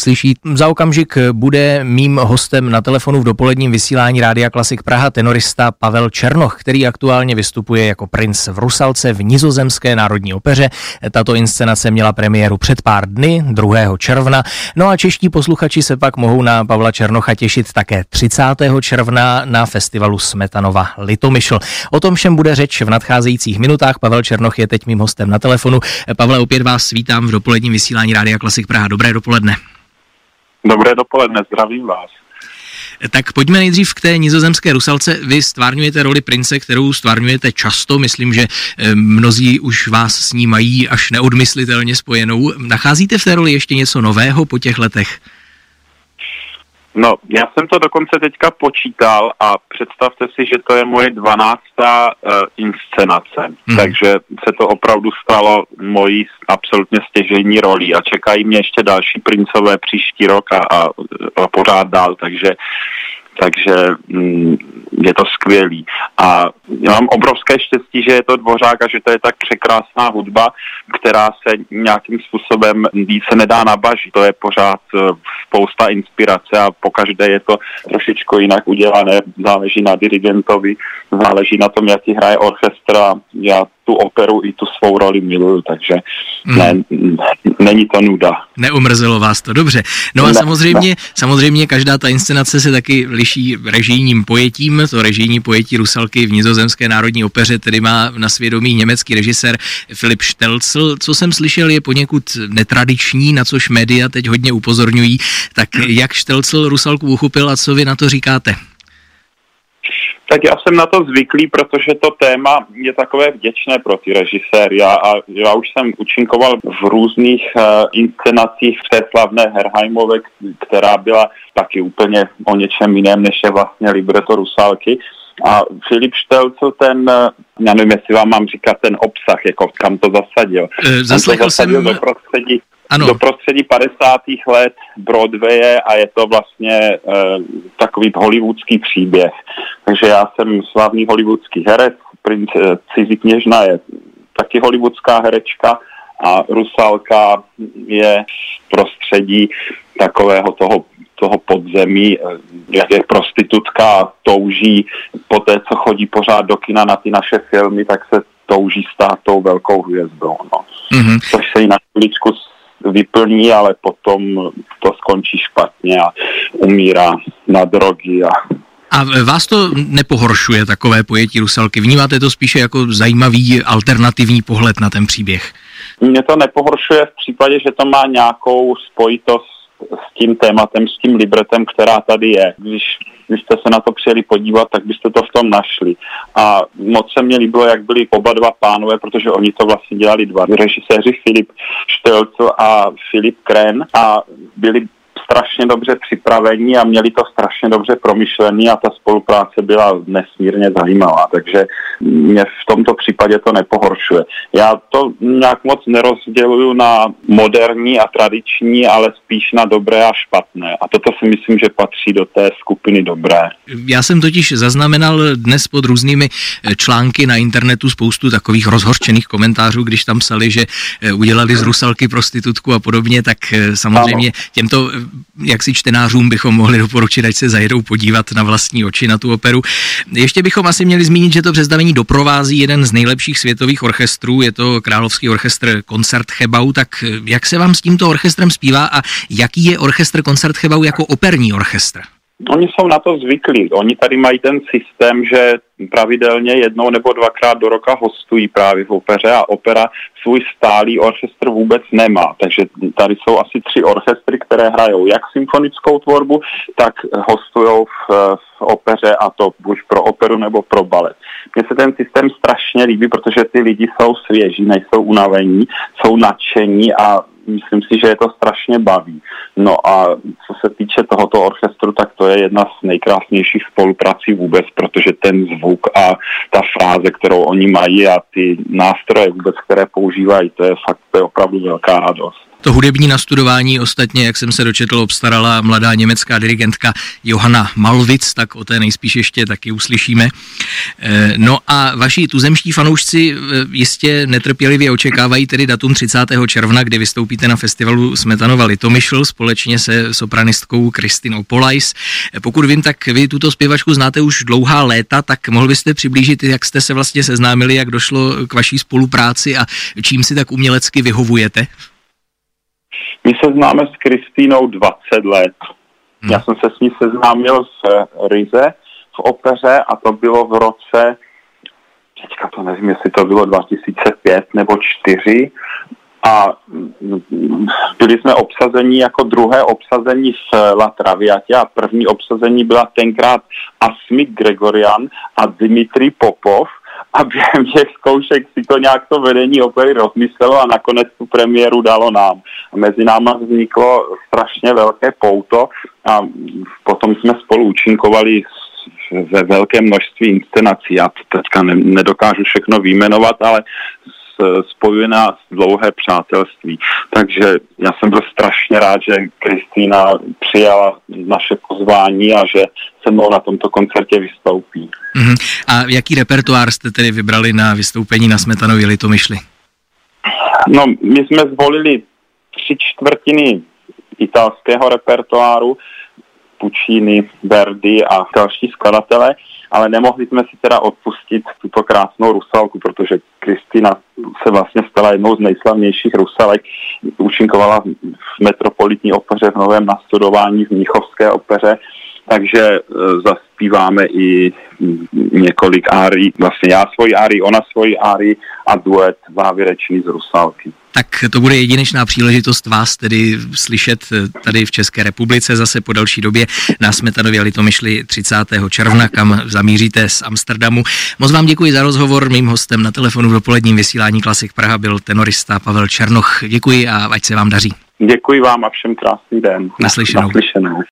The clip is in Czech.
slyší. Za okamžik bude mým hostem na telefonu v dopoledním vysílání Rádia Klasik Praha tenorista Pavel Černoch, který aktuálně vystupuje jako princ v Rusalce v Nizozemské národní opeře. Tato inscenace měla premiéru před pár dny, 2. června. No a čeští posluchači se pak mohou na Pavla Černocha těšit také 30. června na festivalu Smetanova Litomyšl. O tom všem bude řeč v nadcházejících minutách. Pavel Černoch je teď mým hostem na telefonu. Pavle, opět vás vítám v dopoledním vysílání Rádia Klasik Praha. Dobré dopoledne. Dobré dopoledne, zdravím vás. Tak pojďme nejdřív k té nizozemské rusalce. Vy stvárňujete roli prince, kterou stvárňujete často. Myslím, že eh, mnozí už vás s ní mají až neodmyslitelně spojenou. Nacházíte v té roli ještě něco nového po těch letech? No, já jsem to dokonce teďka počítal a představte si, že to je moje dvanáctá uh, inscenace, hmm. takže se to opravdu stalo mojí absolutně stěžení rolí a čekají mě ještě další princové příští rok a, a, a pořád dál, takže takže mm, je to skvělý. A já mám obrovské štěstí, že je to dvořák a že to je tak překrásná hudba, která se nějakým způsobem více nedá nabažit. To je pořád eh, spousta inspirace a pokaždé je to trošičku jinak udělané. Záleží na dirigentovi, záleží na tom, jaký hraje orchestr a já tu operu i tu svou roli miluju, takže mm. ne, není to nuda. Neumrzelo vás to, dobře. No a ne, samozřejmě, ne. samozřejmě každá ta inscenace se taky liší režijním pojetím. To režijní pojetí Rusalky v Nizozemské národní opeře tedy má na svědomí německý režisér Filip Štelcl. Co jsem slyšel, je poněkud netradiční, na což média teď hodně upozorňují. Tak jak Štelcl Rusalku uchopil a co vy na to říkáte? Tak já jsem na to zvyklý, protože to téma je takové vděčné pro ty režiséry. A, a já už jsem účinkoval v různých uh, inscenacích v té slavné Herheimové, která byla taky úplně o něčem jiném, než je vlastně libreto Rusálky. A Filip Štelcl ten, eh, já nevím, jestli vám mám říkat ten obsah, jako kam to zasadil. E, zaslechl jsem... do prostředí ano. do prostředí 50. let Broadwaye a je to vlastně e, takový hollywoodský příběh. Takže já jsem slavný hollywoodský herec, princ e, Cizí kněžna je taky hollywoodská herečka a Rusalka je v prostředí takového toho, toho podzemí, eh, jak je prostitutka a touží po té, co chodí pořád do kina na ty naše filmy, tak se touží stát tou velkou hvězdou. No. Mm-hmm. Což se jí na chvíličku vyplní, ale potom to skončí špatně a umírá na drogy a a vás to nepohoršuje, takové pojetí Rusalky? Vnímáte to spíše jako zajímavý alternativní pohled na ten příběh? Mě to nepohoršuje v případě, že to má nějakou spojitost s tím tématem, s tím libretem, která tady je. Když, když se na to přijeli podívat, tak byste to v tom našli. A moc se mi líbilo, jak byli oba dva pánové, protože oni to vlastně dělali dva režiséři, Filip Štelcl a Filip Kren a byli strašně dobře připravení a měli to strašně dobře promyšlený a ta spolupráce byla nesmírně zajímavá, takže mě v tomto případě to nepohoršuje. Já to nějak moc nerozděluju na moderní a tradiční, ale spíš na dobré a špatné. A toto si myslím, že patří do té skupiny dobré. Já jsem totiž zaznamenal dnes pod různými eh, články na internetu spoustu takových rozhorčených komentářů, když tam psali, že eh, udělali z Rusalky prostitutku a podobně, tak eh, samozřejmě ano. těmto jak si čtenářům bychom mohli doporučit, ať se zajedou podívat na vlastní oči na tu operu. Ještě bychom asi měli zmínit, že to představení doprovází jeden z nejlepších světových orchestrů, je to Královský orchestr Koncert Chebau, tak jak se vám s tímto orchestrem zpívá a jaký je orchestr Koncert Chebau jako operní orchestr? Oni jsou na to zvyklí. Oni tady mají ten systém, že pravidelně jednou nebo dvakrát do roka hostují právě v opeře a opera svůj stálý orchestr vůbec nemá. Takže tady jsou asi tři orchestry, které hrajou jak symfonickou tvorbu, tak hostují v, v opeře a to buď pro operu nebo pro balet. Mně se ten systém strašně líbí, protože ty lidi jsou svěží, nejsou unavení, jsou nadšení a myslím si, že je to strašně baví. No a co se týče tohoto orchestru, tak to je jedna z nejkrásnějších spoluprací vůbec, protože ten zvuk a ta fráze, kterou oni mají a ty nástroje vůbec, které používají, to je fakt to je opravdu velká radost. To hudební nastudování ostatně, jak jsem se dočetl, obstarala mladá německá dirigentka Johanna Malvic, tak o té nejspíš ještě taky uslyšíme. Eh, no a vaši tuzemští fanoušci eh, jistě netrpělivě očekávají tedy datum 30. června, kdy vystoupíte na festivalu Smetanova Litomyšl společně se sopranistkou Kristinou Polajs. Eh, pokud vím, tak vy tuto zpěvačku znáte už dlouhá léta, tak mohl byste přiblížit, jak jste se vlastně seznámili, jak došlo k vaší spolupráci a čím si tak umělecky vyhovujete? My se známe s Kristýnou 20 let. Hmm. Já jsem se s ní seznámil v Rize v opeře a to bylo v roce, teďka to nevím, jestli to bylo 2005 nebo 4 a byli jsme obsazení jako druhé obsazení v La Traviatě a první obsazení byla tenkrát Asmik Gregorian a Dimitri Popov a během těch zkoušek si to nějak to vedení opery rozmyslelo a nakonec tu premiéru dalo nám. A mezi náma vzniklo strašně velké pouto a potom jsme spolu účinkovali ve velké množství inscenací. Já teďka ne, nedokážu všechno výjmenovat, ale spojuje nás dlouhé přátelství. Takže já jsem byl strašně rád, že Kristýna přijala naše pozvání a že se mnou na tomto koncertě vystoupí. Uh-huh. A jaký repertoár jste tedy vybrali na vystoupení na Smetanově Litomyšli? No, my jsme zvolili tři čtvrtiny italského repertoáru, Puccini, Verdi a další skladatelé, ale nemohli jsme si teda odpustit tuto krásnou rusalku, protože Kristina se vlastně stala jednou z nejslavnějších rusalek. Účinkovala v metropolitní opeře v novém nastudování v Mnichovské opeře takže e, zaspíváme i několik árií, vlastně já svoji árii, ona svoji árii a duet závěrečný z Rusalky. Tak to bude jedinečná příležitost vás tedy slyšet e, tady v České republice zase po další době na Smetanově Litomyšli 30. června, kam zamíříte z Amsterdamu. Moc vám děkuji za rozhovor. Mým hostem na telefonu v dopoledním vysílání Klasik Praha byl tenorista Pavel Černoch. Děkuji a ať se vám daří. Děkuji vám a všem krásný den. Naslyšenou. Naslyšenou.